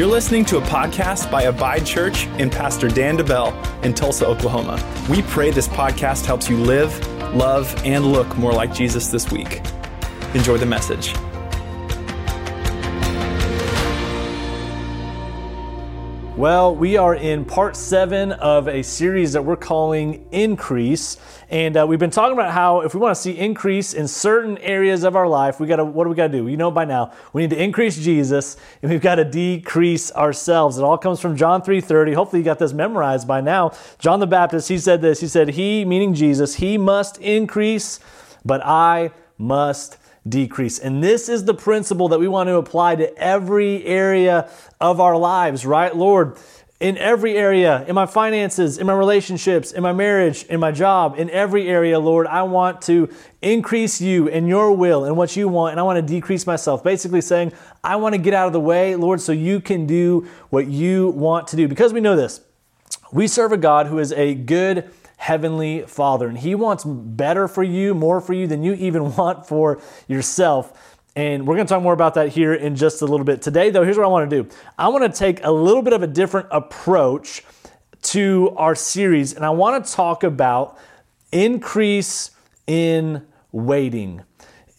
You're listening to a podcast by Abide Church and Pastor Dan DeBell in Tulsa, Oklahoma. We pray this podcast helps you live, love, and look more like Jesus this week. Enjoy the message. Well, we are in part seven of a series that we're calling Increase. And uh, we've been talking about how if we want to see increase in certain areas of our life, we got to, what do we got to do? You know by now, we need to increase Jesus and we've got to decrease ourselves. It all comes from John 3.30. Hopefully you got this memorized by now. John the Baptist, he said this. He said, He, meaning Jesus, He must increase, but I must decrease. And this is the principle that we want to apply to every area of our lives, right? Lord, in every area, in my finances, in my relationships, in my marriage, in my job, in every area, Lord, I want to increase you and your will and what you want, and I want to decrease myself. Basically, saying, I want to get out of the way, Lord, so you can do what you want to do. Because we know this, we serve a God who is a good Heavenly Father. And He wants better for you, more for you than you even want for yourself. And we're going to talk more about that here in just a little bit. Today, though, here's what I want to do I want to take a little bit of a different approach to our series, and I want to talk about increase in waiting.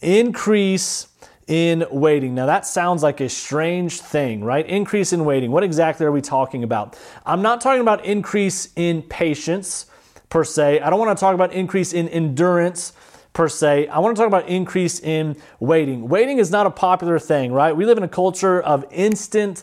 Increase in waiting. Now, that sounds like a strange thing, right? Increase in waiting. What exactly are we talking about? I'm not talking about increase in patience per se. I don't want to talk about increase in endurance per se. I want to talk about increase in waiting. Waiting is not a popular thing, right? We live in a culture of instant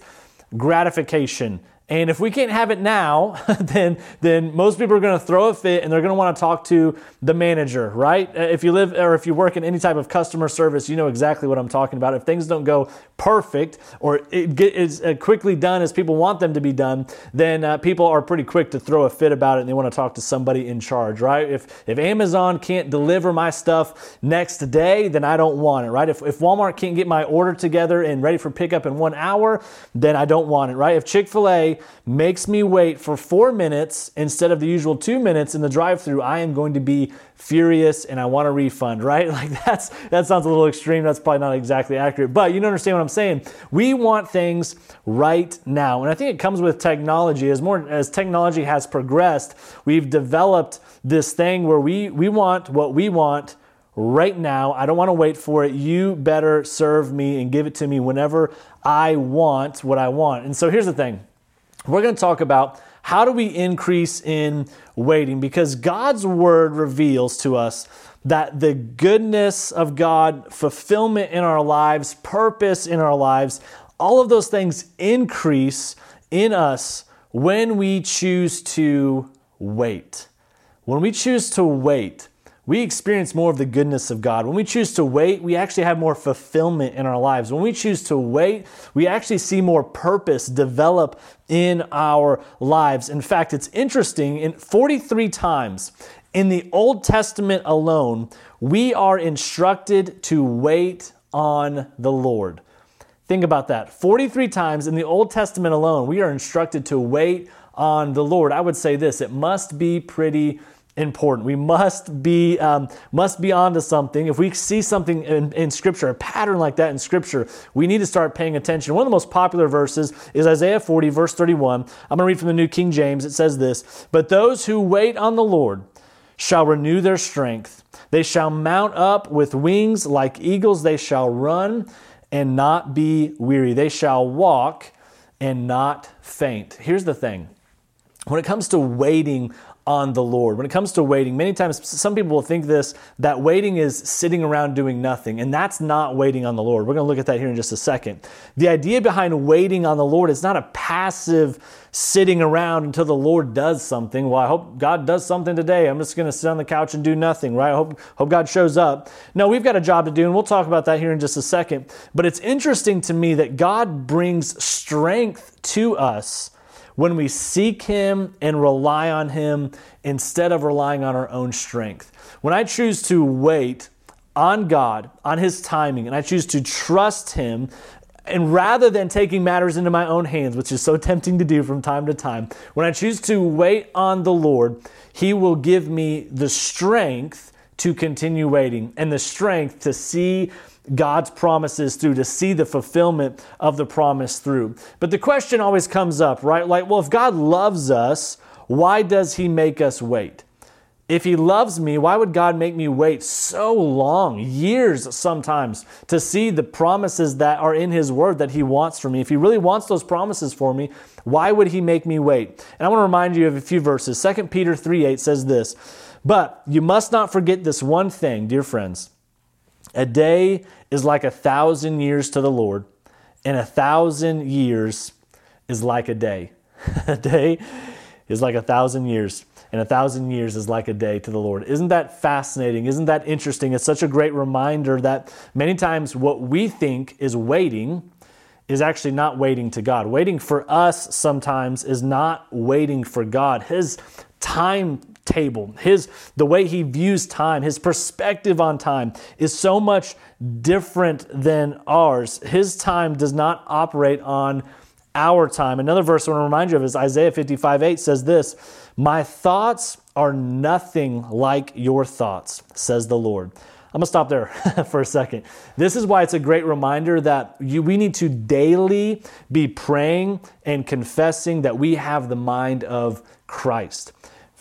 gratification. And if we can't have it now, then, then most people are going to throw a fit and they're going to want to talk to the manager, right? Uh, if you live or if you work in any type of customer service, you know exactly what I'm talking about. If things don't go perfect or it get, is uh, quickly done as people want them to be done, then uh, people are pretty quick to throw a fit about it and they want to talk to somebody in charge, right? If, if Amazon can't deliver my stuff next day, then I don't want it, right? If, if Walmart can't get my order together and ready for pickup in one hour, then I don't want it, right? If Chick makes me wait for four minutes instead of the usual two minutes in the drive through, I am going to be furious and I want a refund, right? Like that's that sounds a little extreme. That's probably not exactly accurate, but you understand what I'm saying. We want things right now. And I think it comes with technology. As more as technology has progressed, we've developed this thing where we we want what we want right now. I don't want to wait for it. You better serve me and give it to me whenever I want what I want. And so here's the thing we're going to talk about how do we increase in waiting because God's word reveals to us that the goodness of God, fulfillment in our lives, purpose in our lives, all of those things increase in us when we choose to wait. When we choose to wait, we experience more of the goodness of God. When we choose to wait, we actually have more fulfillment in our lives. When we choose to wait, we actually see more purpose develop in our lives. In fact, it's interesting, in 43 times in the Old Testament alone, we are instructed to wait on the Lord. Think about that. 43 times in the Old Testament alone, we are instructed to wait on the Lord. I would say this it must be pretty important. We must be um, must be onto something. If we see something in, in, Scripture, a pattern like that in Scripture, we need to start paying attention. One of the most popular verses is Isaiah 40, verse 31. I'm going to read from the New King James. It says this: "But those who wait on the Lord shall renew their strength. They shall mount up with wings like eagles. They shall run and not be weary. They shall walk and not faint." Here's the thing. When it comes to waiting on the Lord. When it comes to waiting, many times some people will think this that waiting is sitting around doing nothing, and that's not waiting on the Lord. We're going to look at that here in just a second. The idea behind waiting on the Lord is not a passive sitting around until the Lord does something. Well, I hope God does something today. I'm just going to sit on the couch and do nothing, right? I hope, hope God shows up. No, we've got a job to do, and we'll talk about that here in just a second. But it's interesting to me that God brings strength to us when we seek Him and rely on Him instead of relying on our own strength. When I choose to wait on God, on His timing, and I choose to trust Him, and rather than taking matters into my own hands, which is so tempting to do from time to time, when I choose to wait on the Lord, He will give me the strength to continue waiting and the strength to see God's promises through, to see the fulfillment of the promise through. But the question always comes up, right? Like, well, if God loves us, why does he make us wait? If he loves me, why would God make me wait so long, years sometimes, to see the promises that are in his word that he wants for me? If he really wants those promises for me, why would he make me wait? And I want to remind you of a few verses. 2 Peter 3 8 says this, But you must not forget this one thing, dear friends. A day is like a thousand years to the Lord, and a thousand years is like a day. a day is like a thousand years and a thousand years is like a day to the Lord. Isn't that fascinating? Isn't that interesting? It's such a great reminder that many times what we think is waiting is actually not waiting to God. Waiting for us sometimes is not waiting for God. His timetable, his the way he views time, his perspective on time is so much different than ours. His time does not operate on our time. Another verse I want to remind you of is Isaiah 55 8 says this My thoughts are nothing like your thoughts, says the Lord. I'm gonna stop there for a second. This is why it's a great reminder that you, we need to daily be praying and confessing that we have the mind of Christ.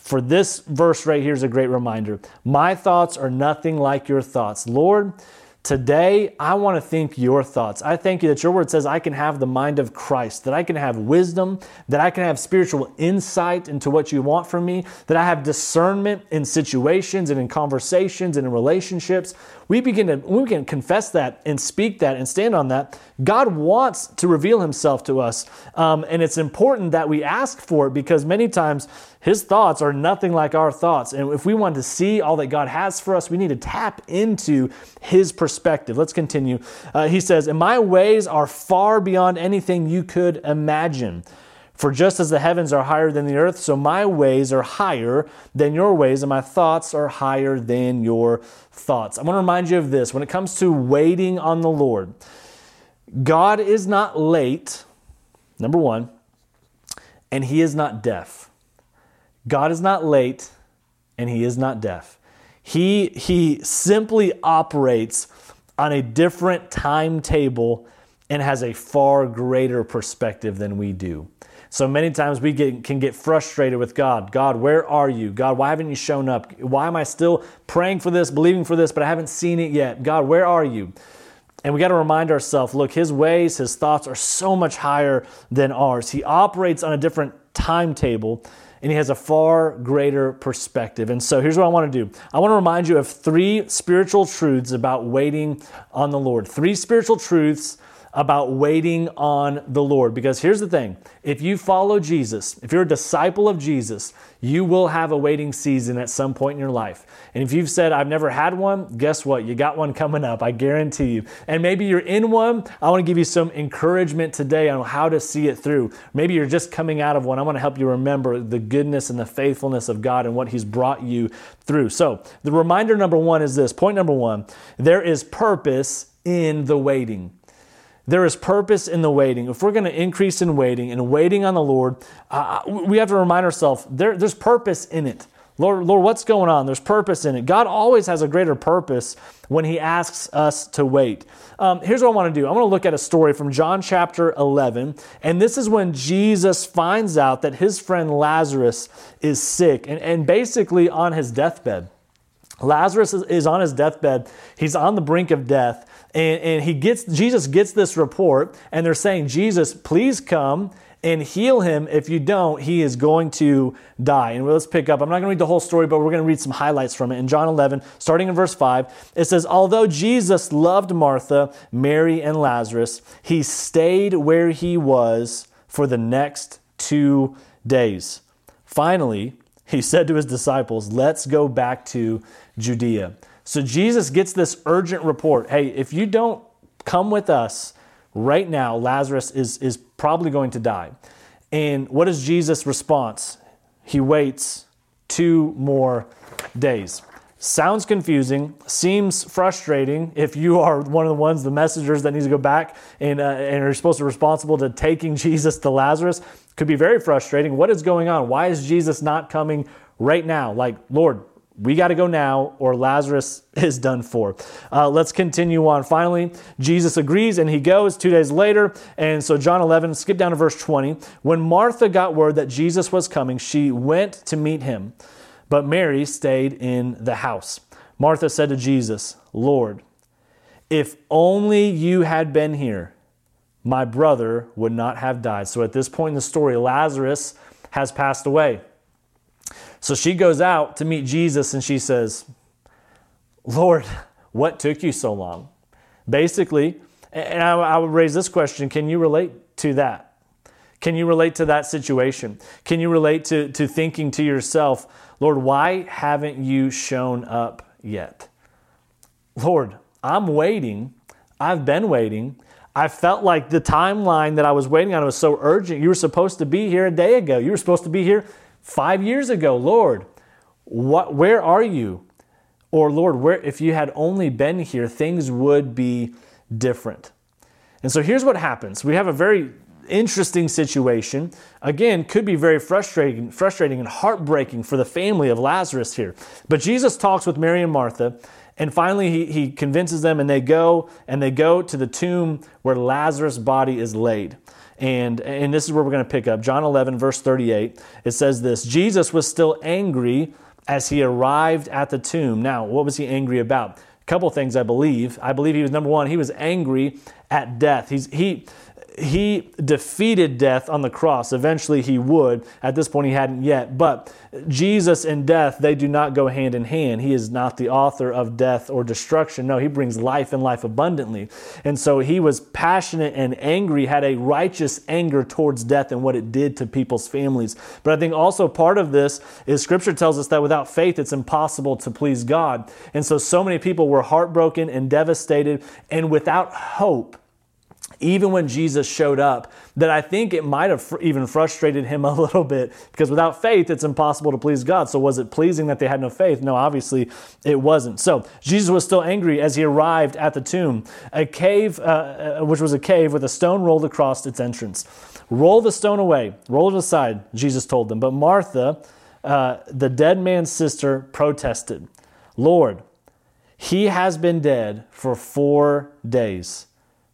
For this verse right here is a great reminder. My thoughts are nothing like your thoughts. Lord, Today, I want to think your thoughts. I thank you that your word says I can have the mind of Christ, that I can have wisdom, that I can have spiritual insight into what you want from me, that I have discernment in situations and in conversations and in relationships. We begin to we can confess that and speak that and stand on that. God wants to reveal Himself to us, um, and it's important that we ask for it because many times his thoughts are nothing like our thoughts. And if we want to see all that God has for us, we need to tap into His perspective. Let's continue. Uh, he says, And my ways are far beyond anything you could imagine. For just as the heavens are higher than the earth, so my ways are higher than your ways, and my thoughts are higher than your thoughts. I want to remind you of this when it comes to waiting on the Lord, God is not late, number one, and He is not deaf. God is not late and he is not deaf. He, he simply operates on a different timetable and has a far greater perspective than we do. So many times we get, can get frustrated with God. God, where are you? God, why haven't you shown up? Why am I still praying for this, believing for this, but I haven't seen it yet? God, where are you? And we got to remind ourselves look, his ways, his thoughts are so much higher than ours. He operates on a different timetable and he has a far greater perspective. And so here's what I want to do I want to remind you of three spiritual truths about waiting on the Lord. Three spiritual truths about waiting on the Lord. Because here's the thing if you follow Jesus, if you're a disciple of Jesus, you will have a waiting season at some point in your life. And if you've said, I've never had one, guess what? You got one coming up, I guarantee you. And maybe you're in one. I want to give you some encouragement today on how to see it through. Maybe you're just coming out of one. I want to help you remember the goodness and the faithfulness of God and what He's brought you through. So, the reminder number one is this point number one there is purpose in the waiting. There is purpose in the waiting. If we're going to increase in waiting and waiting on the Lord, uh, we have to remind ourselves there, there's purpose in it. Lord, Lord, what's going on? There's purpose in it. God always has a greater purpose when He asks us to wait. Um, here's what I want to do I want to look at a story from John chapter 11. And this is when Jesus finds out that his friend Lazarus is sick and, and basically on his deathbed. Lazarus is on his deathbed. He's on the brink of death. And, and he gets Jesus gets this report, and they're saying, Jesus, please come and heal him. If you don't, he is going to die. And let's pick up. I'm not going to read the whole story, but we're going to read some highlights from it. In John 11, starting in verse 5, it says, Although Jesus loved Martha, Mary, and Lazarus, he stayed where he was for the next two days. Finally, he said to his disciples, Let's go back to Judea. So Jesus gets this urgent report hey, if you don't come with us right now, Lazarus is, is probably going to die. And what is Jesus' response? He waits two more days. Sounds confusing, seems frustrating if you are one of the ones, the messengers that needs to go back and, uh, and are supposed to be responsible to taking Jesus to Lazarus. Could be very frustrating. What is going on? Why is Jesus not coming right now? Like, Lord, we got to go now, or Lazarus is done for. Uh, let's continue on. Finally, Jesus agrees and he goes two days later. And so, John 11, skip down to verse 20. When Martha got word that Jesus was coming, she went to meet him, but Mary stayed in the house. Martha said to Jesus, Lord, if only you had been here, my brother would not have died. So, at this point in the story, Lazarus has passed away. So she goes out to meet Jesus and she says, Lord, what took you so long? Basically, and I, I would raise this question can you relate to that? Can you relate to that situation? Can you relate to, to thinking to yourself, Lord, why haven't you shown up yet? Lord, I'm waiting. I've been waiting. I felt like the timeline that I was waiting on was so urgent. You were supposed to be here a day ago. You were supposed to be here five years ago. Lord, what, where are you? Or Lord, where if you had only been here, things would be different. And so here's what happens. We have a very interesting situation. Again, could be very frustrating, frustrating and heartbreaking for the family of Lazarus here. But Jesus talks with Mary and Martha, and finally he, he convinces them, and they go and they go to the tomb where Lazarus' body is laid. And, and this is where we're going to pick up. John 11, verse 38. It says this Jesus was still angry as he arrived at the tomb. Now, what was he angry about? A couple things, I believe. I believe he was number one, he was angry at death. He's, he, he defeated death on the cross. Eventually he would. At this point, he hadn't yet. But Jesus and death, they do not go hand in hand. He is not the author of death or destruction. No, he brings life and life abundantly. And so he was passionate and angry, had a righteous anger towards death and what it did to people's families. But I think also part of this is scripture tells us that without faith, it's impossible to please God. And so, so many people were heartbroken and devastated and without hope even when Jesus showed up, that I think it might have even frustrated him a little bit because without faith, it's impossible to please God. So, was it pleasing that they had no faith? No, obviously it wasn't. So, Jesus was still angry as he arrived at the tomb, a cave, uh, uh which was a cave with a stone rolled across its entrance. Roll the stone away, roll it aside, Jesus told them. But Martha, uh, the dead man's sister, protested, Lord, he has been dead for four days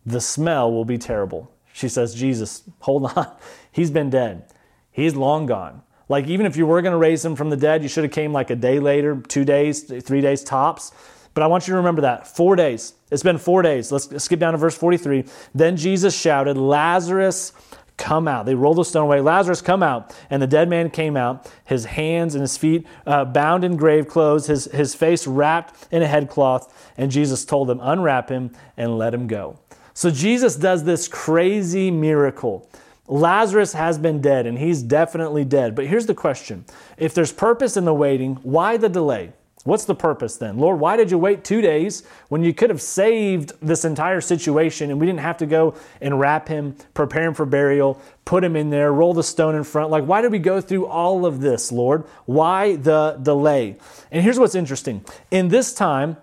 the smell will be terrible. She says, Jesus, hold on. He's been dead. He's long gone. Like even if you were going to raise him from the dead, you should have came like a day later, two days, three days tops. But I want you to remember that. Four days. It's been four days. Let's skip down to verse 43. Then Jesus shouted, Lazarus, come out. They rolled the stone away. Lazarus, come out. And the dead man came out, his hands and his feet uh, bound in grave clothes, his, his face wrapped in a headcloth. And Jesus told them, Unwrap him and let him go. So Jesus does this crazy miracle. Lazarus has been dead, and he's definitely dead. But here's the question if there's purpose in the waiting, why the delay? What's the purpose then? Lord, why did you wait two days when you could have saved this entire situation and we didn't have to go and wrap him, prepare him for burial, put him in there, roll the stone in front? Like, why did we go through all of this, Lord? Why the delay? And here's what's interesting. In this time,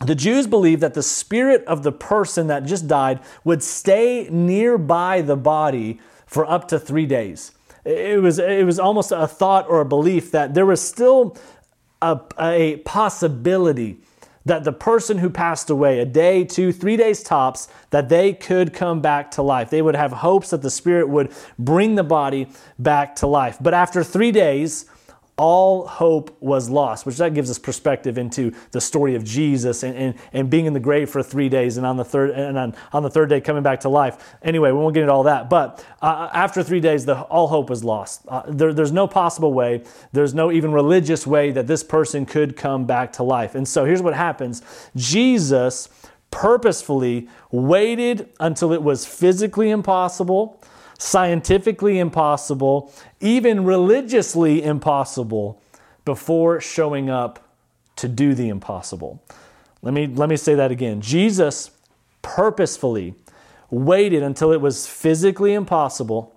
the Jews believed that the spirit of the person that just died would stay nearby the body for up to three days. It was, it was almost a thought or a belief that there was still a, a possibility that the person who passed away, a day, two, three days tops, that they could come back to life. They would have hopes that the Spirit would bring the body back to life. But after three days, all hope was lost, which that gives us perspective into the story of Jesus and, and, and being in the grave for three days and on the third and on, on the third day coming back to life. Anyway, we won't get into all that. But uh, after three days, the, all hope was lost. Uh, there, there's no possible way, there's no even religious way that this person could come back to life. And so here's what happens Jesus purposefully waited until it was physically impossible scientifically impossible, even religiously impossible, before showing up to do the impossible. Let me, let me say that again. Jesus purposefully waited until it was physically impossible,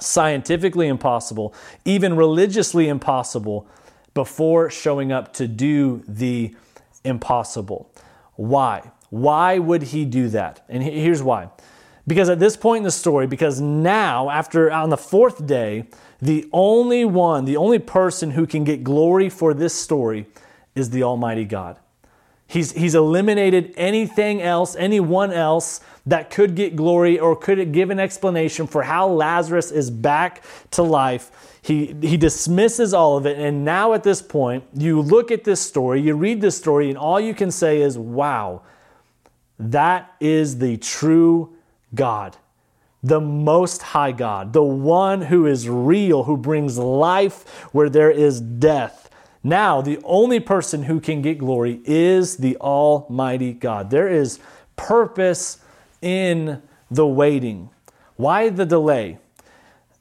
scientifically impossible, even religiously impossible, before showing up to do the impossible. Why? Why would he do that? And here's why. Because at this point in the story, because now, after on the fourth day, the only one, the only person who can get glory for this story is the Almighty God. He's, he's eliminated anything else, anyone else that could get glory or could give an explanation for how Lazarus is back to life. He, he dismisses all of it. And now at this point, you look at this story, you read this story, and all you can say is, wow, that is the true God, the most high God, the one who is real, who brings life where there is death. Now, the only person who can get glory is the Almighty God. There is purpose in the waiting. Why the delay?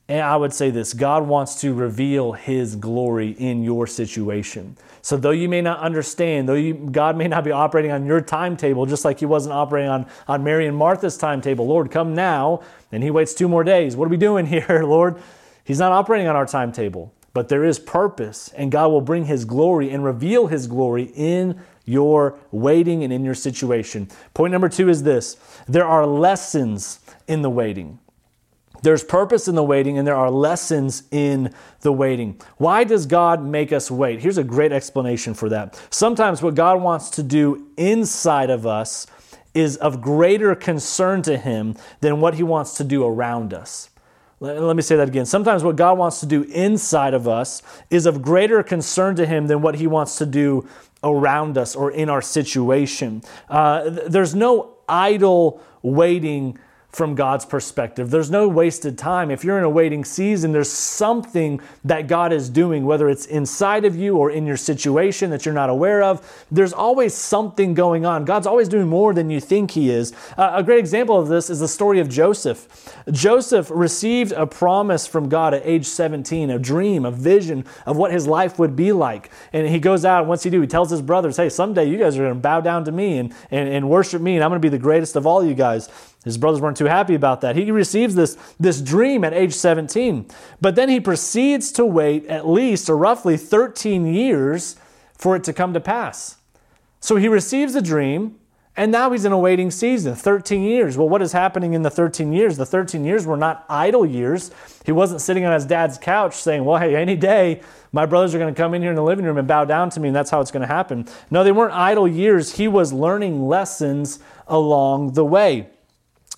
And I would say this God wants to reveal His glory in your situation. So, though you may not understand, though you, God may not be operating on your timetable, just like He wasn't operating on, on Mary and Martha's timetable, Lord, come now. And He waits two more days. What are we doing here, Lord? He's not operating on our timetable but there is purpose, and God will bring His glory and reveal His glory in your waiting and in your situation. Point number two is this there are lessons in the waiting. There's purpose in the waiting, and there are lessons in the waiting. Why does God make us wait? Here's a great explanation for that. Sometimes what God wants to do inside of us is of greater concern to Him than what He wants to do around us. Let me say that again. Sometimes what God wants to do inside of us is of greater concern to Him than what He wants to do around us or in our situation. Uh, there's no idle waiting from God's perspective. There's no wasted time. If you're in a waiting season, there's something that God is doing, whether it's inside of you or in your situation that you're not aware of. There's always something going on. God's always doing more than you think He is. Uh, a great example of this is the story of Joseph. Joseph received a promise from God at age 17, a dream, a vision of what his life would be like. And he goes out, and once he do, he tells his brothers, hey, someday you guys are going to bow down to me and, and, and worship me, and I'm going to be the greatest of all you guys. His brothers weren't too happy about that. He receives this, this dream at age 17, but then he proceeds to wait at least or roughly 13 years for it to come to pass. So he receives a dream, and now he's in a waiting season 13 years. Well, what is happening in the 13 years? The 13 years were not idle years. He wasn't sitting on his dad's couch saying, Well, hey, any day my brothers are going to come in here in the living room and bow down to me, and that's how it's going to happen. No, they weren't idle years. He was learning lessons along the way.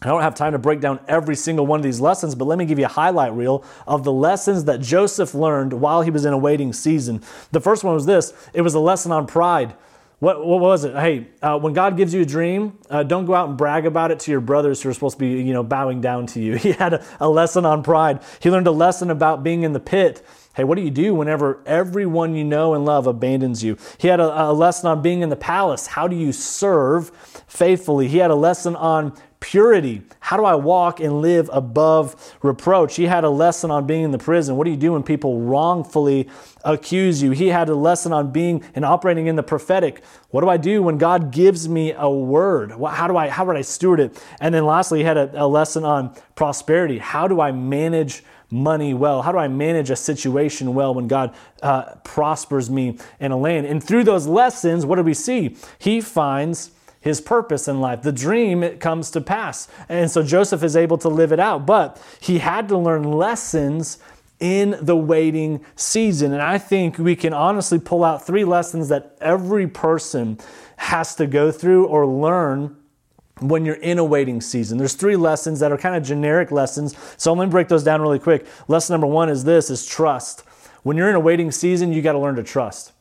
I don't have time to break down every single one of these lessons, but let me give you a highlight reel of the lessons that Joseph learned while he was in a waiting season. The first one was this it was a lesson on pride. What, what was it? Hey, uh, when God gives you a dream, uh, don't go out and brag about it to your brothers who are supposed to be, you know, bowing down to you. He had a, a lesson on pride. He learned a lesson about being in the pit. Hey, what do you do whenever everyone you know and love abandons you? He had a, a lesson on being in the palace. How do you serve faithfully? He had a lesson on purity. How do I walk and live above reproach? He had a lesson on being in the prison. What do you do when people wrongfully accuse you? He had a lesson on being and operating in the prophetic. What do I do when God gives me a word? How do I how would I steward it? And then lastly, he had a, a lesson on prosperity. How do I manage money well? How do I manage a situation well when God uh, prospers me in a land? And through those lessons, what do we see? He finds his purpose in life. The dream it comes to pass. And so Joseph is able to live it out, but he had to learn lessons in the waiting season. And I think we can honestly pull out three lessons that every person has to go through or learn when you're in a waiting season. There's three lessons that are kind of generic lessons. So let me break those down really quick. Lesson number 1 is this is trust. When you're in a waiting season, you got to learn to trust.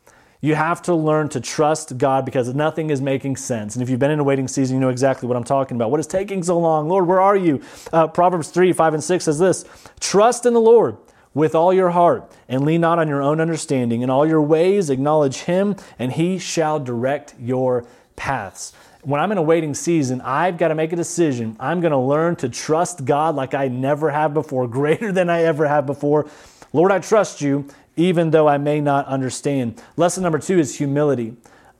You have to learn to trust God because nothing is making sense. And if you've been in a waiting season, you know exactly what I'm talking about. What is taking so long? Lord, where are you? Uh, Proverbs 3, 5, and 6 says this Trust in the Lord with all your heart and lean not on your own understanding. In all your ways, acknowledge Him, and He shall direct your paths. When I'm in a waiting season, I've got to make a decision. I'm going to learn to trust God like I never have before, greater than I ever have before. Lord, I trust you even though I may not understand. Lesson number two is humility.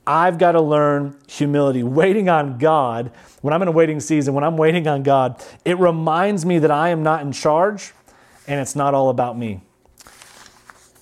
I've got to learn humility. Waiting on God, when I'm in a waiting season, when I'm waiting on God, it reminds me that I am not in charge and it's not all about me.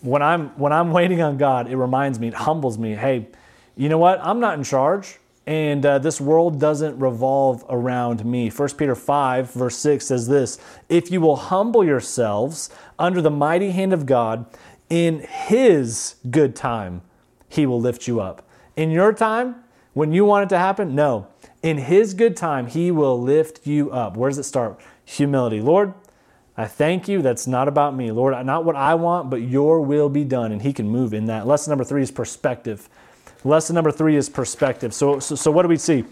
When I'm, when I'm waiting on God, it reminds me, it humbles me. Hey, you know what? I'm not in charge and uh, this world doesn't revolve around me. 1 Peter 5, verse 6 says this If you will humble yourselves under the mighty hand of God, in His good time, he will lift you up. In your time, when you want it to happen, no. In his good time, he will lift you up. Where does it start? Humility. Lord, I thank you. That's not about me. Lord, not what I want, but your will be done. And he can move in that. Lesson number three is perspective. Lesson number three is perspective. So, so, so what do we see?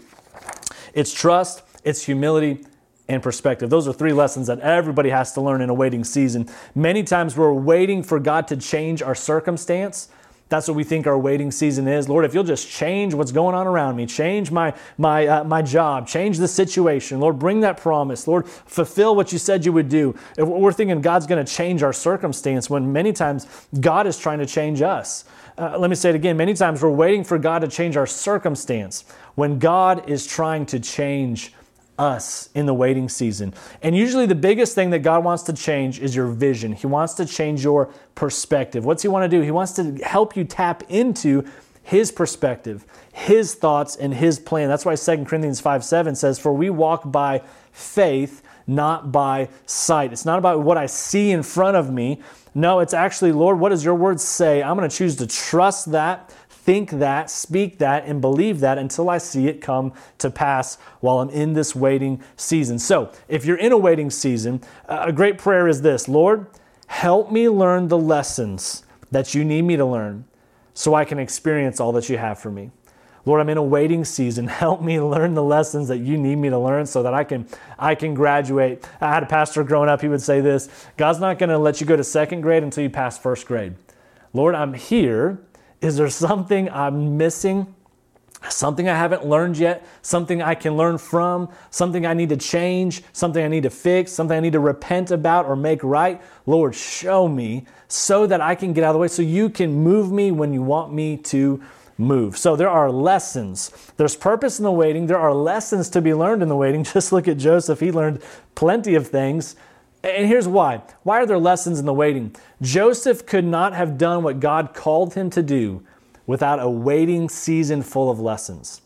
It's trust, it's humility, and perspective. Those are three lessons that everybody has to learn in a waiting season. Many times we're waiting for God to change our circumstance. That's what we think our waiting season is. Lord, if you'll just change what's going on around me, change my my uh, my job, change the situation. Lord, bring that promise. Lord, fulfill what you said you would do. If we're thinking God's going to change our circumstance when many times God is trying to change us. Uh, let me say it again. Many times we're waiting for God to change our circumstance when God is trying to change us in the waiting season. And usually, the biggest thing that God wants to change is your vision. He wants to change your perspective. What's He want to do? He wants to help you tap into His perspective, His thoughts, and His plan. That's why 2 Corinthians 5 7 says, For we walk by faith, not by sight. It's not about what I see in front of me. No, it's actually, Lord, what does your word say? I'm going to choose to trust that think that, speak that, and believe that until I see it come to pass while I'm in this waiting season. So, if you're in a waiting season, a great prayer is this Lord, help me learn the lessons that you need me to learn so I can experience all that you have for me. Lord, I'm in a waiting season. Help me learn the lessons that you need me to learn so that I can I can graduate. I had a pastor growing up, he would say this, God's not going to let you go to second grade until you pass first grade. Lord, I'm here is there something I'm missing? Something I haven't learned yet, something I can learn from, something I need to change, something I need to fix, something I need to repent about or make right. Lord, show me so that I can get out of the way, so you can move me when you want me to move. So there are lessons. There's purpose in the waiting. There are lessons to be learned in the waiting. Just look at Joseph. He learned plenty of things. And here's why. Why are there lessons in the waiting? Joseph could not have done what God called him to do without a waiting season full of lessons.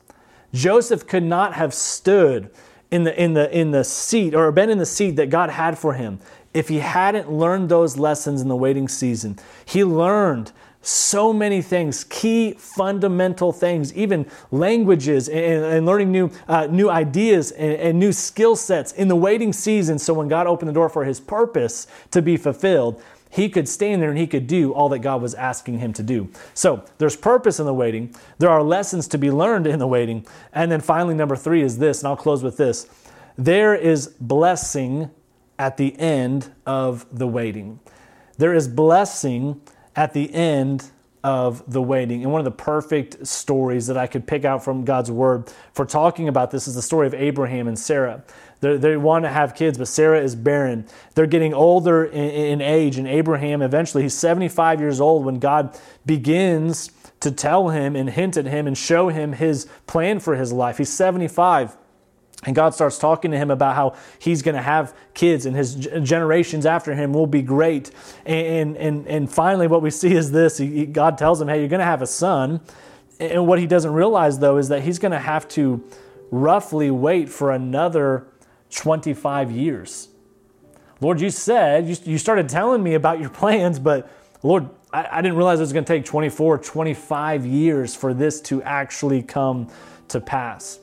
Joseph could not have stood in the, in, the, in the seat or been in the seat that God had for him if he hadn't learned those lessons in the waiting season. He learned so many things, key fundamental things, even languages and, and learning new, uh, new ideas and, and new skill sets in the waiting season. So when God opened the door for his purpose to be fulfilled, he could stand there and he could do all that God was asking him to do. So there's purpose in the waiting. There are lessons to be learned in the waiting. And then finally, number three is this, and I'll close with this. There is blessing at the end of the waiting. There is blessing at the end of the waiting. And one of the perfect stories that I could pick out from God's word for talking about this is the story of Abraham and Sarah. They're, they want to have kids, but Sarah is barren. They're getting older in, in age, and Abraham eventually, he's 75 years old when God begins to tell him and hint at him and show him his plan for his life. He's 75. And God starts talking to him about how he's going to have kids and his generations after him will be great. And, and, and finally, what we see is this he, God tells him, Hey, you're going to have a son. And what he doesn't realize, though, is that he's going to have to roughly wait for another 25 years. Lord, you said, you, you started telling me about your plans, but Lord, I, I didn't realize it was going to take 24, 25 years for this to actually come to pass.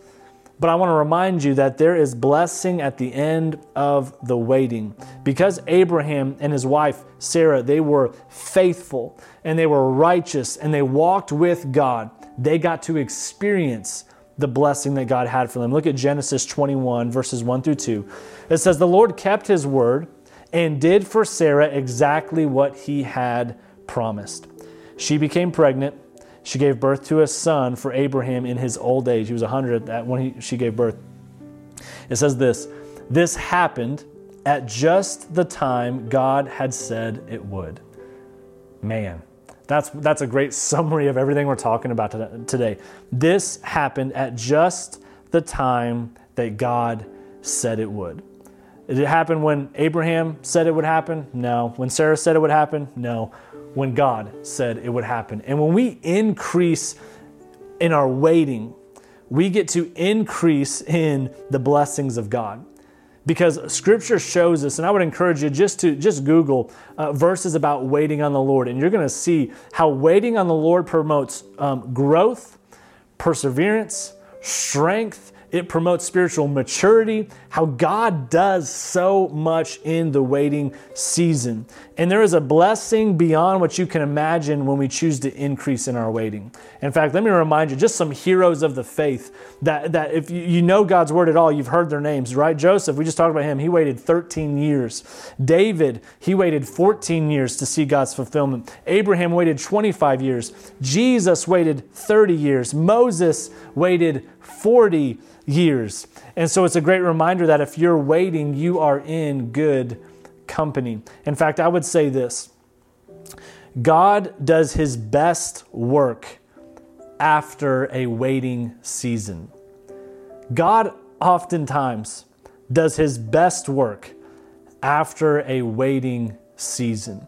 But I want to remind you that there is blessing at the end of the waiting. Because Abraham and his wife Sarah, they were faithful and they were righteous and they walked with God, they got to experience the blessing that God had for them. Look at Genesis 21, verses 1 through 2. It says, The Lord kept his word and did for Sarah exactly what he had promised. She became pregnant she gave birth to a son for Abraham in his old age. He was 100 when he, she gave birth. It says this This happened at just the time God had said it would. Man, that's, that's a great summary of everything we're talking about today. This happened at just the time that God said it would. Did it happen when Abraham said it would happen? No. When Sarah said it would happen? No when God said it would happen. And when we increase in our waiting, we get to increase in the blessings of God. because scripture shows us and i would encourage you just to just google uh, verses about waiting on the lord and you're going to see how waiting on the lord promotes um, growth perseverance strength it promotes spiritual maturity, how God does so much in the waiting season. And there is a blessing beyond what you can imagine when we choose to increase in our waiting. In fact, let me remind you just some heroes of the faith that, that if you know God's word at all, you've heard their names, right? Joseph, we just talked about him. He waited 13 years. David, he waited 14 years to see God's fulfillment. Abraham waited 25 years. Jesus waited 30 years. Moses waited 40 years. And so it's a great reminder that if you're waiting, you are in good company. In fact, I would say this God does his best work after a waiting season. God oftentimes does his best work after a waiting season.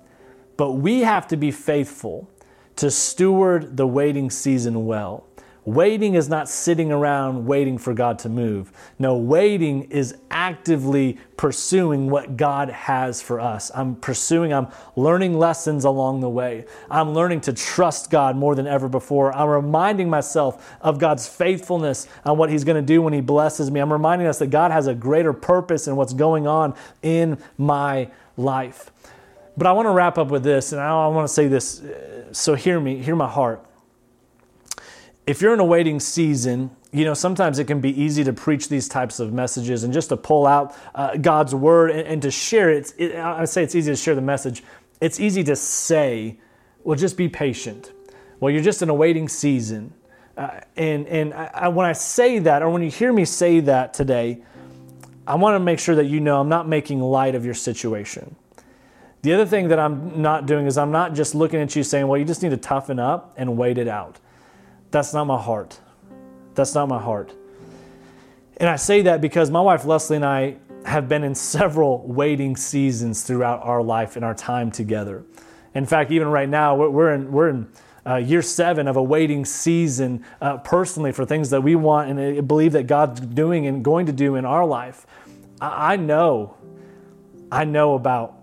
But we have to be faithful to steward the waiting season well. Waiting is not sitting around waiting for God to move. No, waiting is actively pursuing what God has for us. I'm pursuing, I'm learning lessons along the way. I'm learning to trust God more than ever before. I'm reminding myself of God's faithfulness and what He's going to do when He blesses me. I'm reminding us that God has a greater purpose in what's going on in my life. But I want to wrap up with this, and I want to say this. Uh, so hear me, hear my heart if you're in a waiting season, you know, sometimes it can be easy to preach these types of messages and just to pull out uh, God's word and, and, to share it. it. I say it's easy to share the message. It's easy to say, well, just be patient. Well, you're just in a waiting season. Uh, and and I, when I say that, or when you hear me say that today, I want to make sure that you know I'm not making light of your situation. The other thing that I'm not doing is I'm not just looking at you saying, well, you just need to toughen up and wait it out. That's not my heart. That's not my heart. And I say that because my wife Leslie and I have been in several waiting seasons throughout our life and our time together. In fact, even right now, we're in, we're in uh, year seven of a waiting season uh, personally for things that we want and believe that God's doing and going to do in our life. I, I know, I know about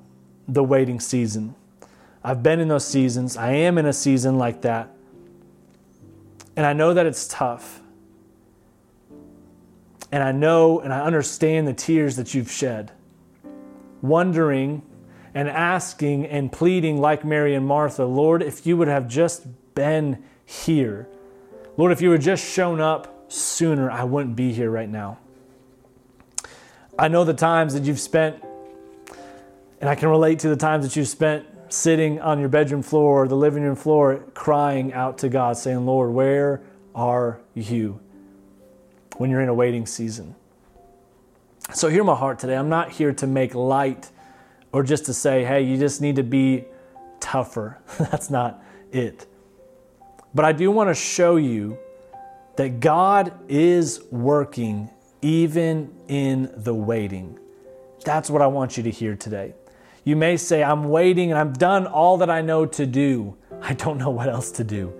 the waiting season. I've been in those seasons. I am in a season like that. And I know that it's tough. And I know and I understand the tears that you've shed, wondering and asking and pleading, like Mary and Martha, Lord, if you would have just been here. Lord, if you had just shown up sooner, I wouldn't be here right now. I know the times that you've spent, and I can relate to the times that you've spent sitting on your bedroom floor or the living room floor crying out to God, saying, Lord, where are you? When you're in a waiting season. So, hear my heart today. I'm not here to make light or just to say, hey, you just need to be tougher. That's not it. But I do want to show you that God is working even in the waiting. That's what I want you to hear today. You may say, I'm waiting and I've done all that I know to do. I don't know what else to do.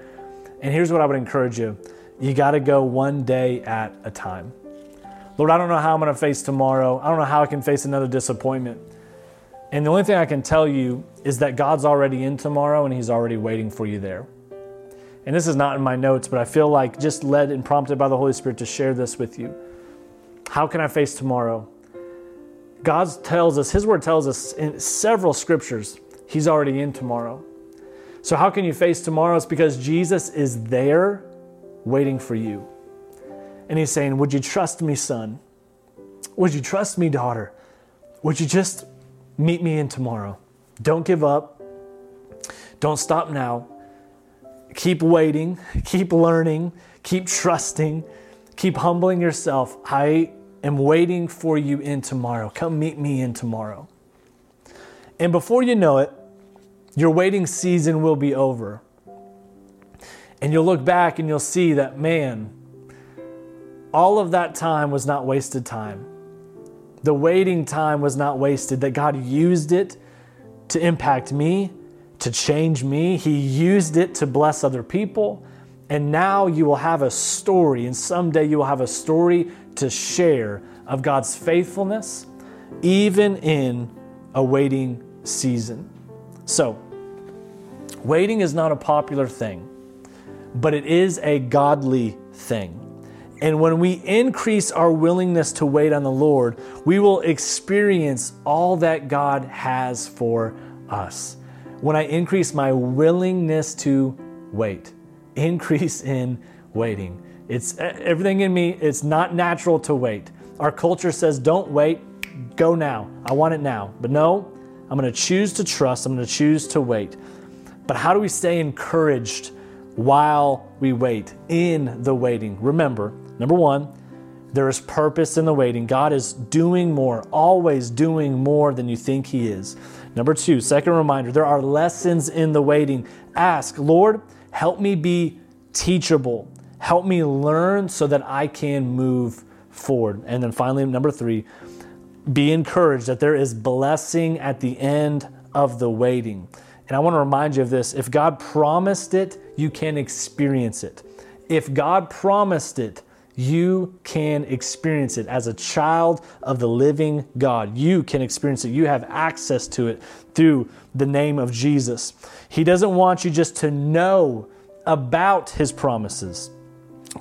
And here's what I would encourage you you got to go one day at a time. Lord, I don't know how I'm going to face tomorrow. I don't know how I can face another disappointment. And the only thing I can tell you is that God's already in tomorrow and He's already waiting for you there. And this is not in my notes, but I feel like just led and prompted by the Holy Spirit to share this with you. How can I face tomorrow? God tells us, His Word tells us in several scriptures, He's already in tomorrow. So, how can you face tomorrow? It's because Jesus is there waiting for you. And He's saying, Would you trust me, son? Would you trust me, daughter? Would you just meet me in tomorrow? Don't give up. Don't stop now. Keep waiting. Keep learning. Keep trusting. Keep humbling yourself. I am waiting for you in tomorrow. Come meet me in tomorrow. And before you know it, your waiting season will be over. And you'll look back and you'll see that, man, all of that time was not wasted time. The waiting time was not wasted, that God used it to impact me, to change me. He used it to bless other people. And now you will have a story, and someday you will have a story to share of God's faithfulness, even in a waiting season. So, waiting is not a popular thing, but it is a godly thing. And when we increase our willingness to wait on the Lord, we will experience all that God has for us. When I increase my willingness to wait, increase in waiting. It's everything in me, it's not natural to wait. Our culture says, don't wait, go now. I want it now. But no, I'm going to choose to trust, I'm going to choose to wait. But how do we stay encouraged while we wait in the waiting? Remember, number one, there is purpose in the waiting. God is doing more, always doing more than you think He is. Number two, second reminder, there are lessons in the waiting. Ask, Lord, help me be teachable. Help me learn so that I can move forward. And then finally, number three, be encouraged that there is blessing at the end of the waiting. And I want to remind you of this if God promised it, you can experience it. If God promised it, you can experience it as a child of the living God. You can experience it. You have access to it through the name of Jesus. He doesn't want you just to know about His promises,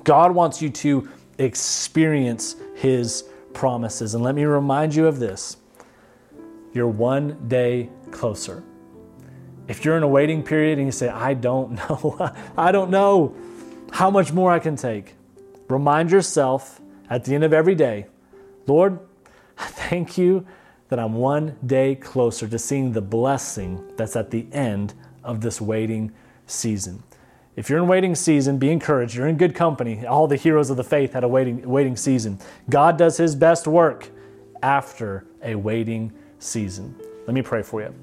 God wants you to experience His promises. And let me remind you of this you're one day closer. If you're in a waiting period and you say, I don't know, I don't know how much more I can take, remind yourself at the end of every day, Lord, thank you that I'm one day closer to seeing the blessing that's at the end of this waiting season. If you're in waiting season, be encouraged. You're in good company. All the heroes of the faith had a waiting, waiting season. God does his best work after a waiting season. Let me pray for you.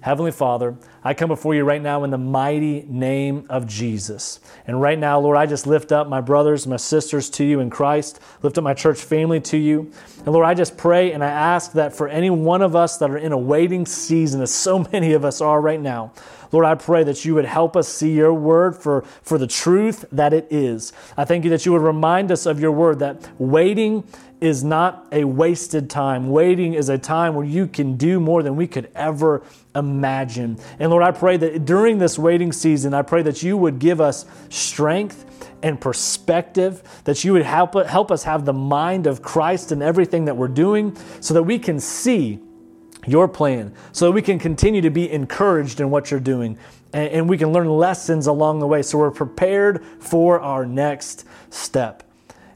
Heavenly Father, I come before you right now in the mighty name of Jesus. And right now, Lord, I just lift up my brothers, my sisters to you in Christ, lift up my church family to you. And Lord, I just pray and I ask that for any one of us that are in a waiting season, as so many of us are right now, Lord, I pray that you would help us see your word for, for the truth that it is. I thank you that you would remind us of your word that waiting is not a wasted time. Waiting is a time where you can do more than we could ever imagine. And Lord, I pray that during this waiting season, I pray that you would give us strength and perspective, that you would help, help us have the mind of Christ in everything that we're doing so that we can see your plan so we can continue to be encouraged in what you're doing and, and, we can learn lessons along the way so we're prepared for our next step.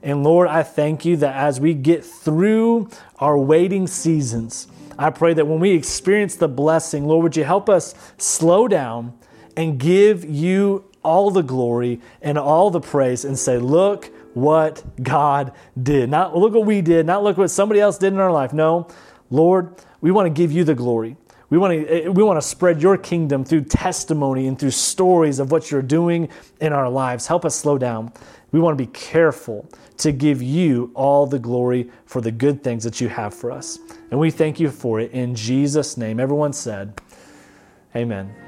And Lord, I thank you that as we get through our waiting seasons, I pray that when we experience the blessing, Lord, would you help us slow down and give you all the glory and all the praise and say, Look what God did. Not look what we did, not look what somebody else did in our life. No, Lord, we want to give you the glory. We want, to, eh, we want to spread your kingdom through testimony and through stories of what you're doing in our lives. Help us slow down. We want to be careful to give you all the glory for the good things that you have for us. And we thank you for it in Jesus' name. Everyone said, Amen.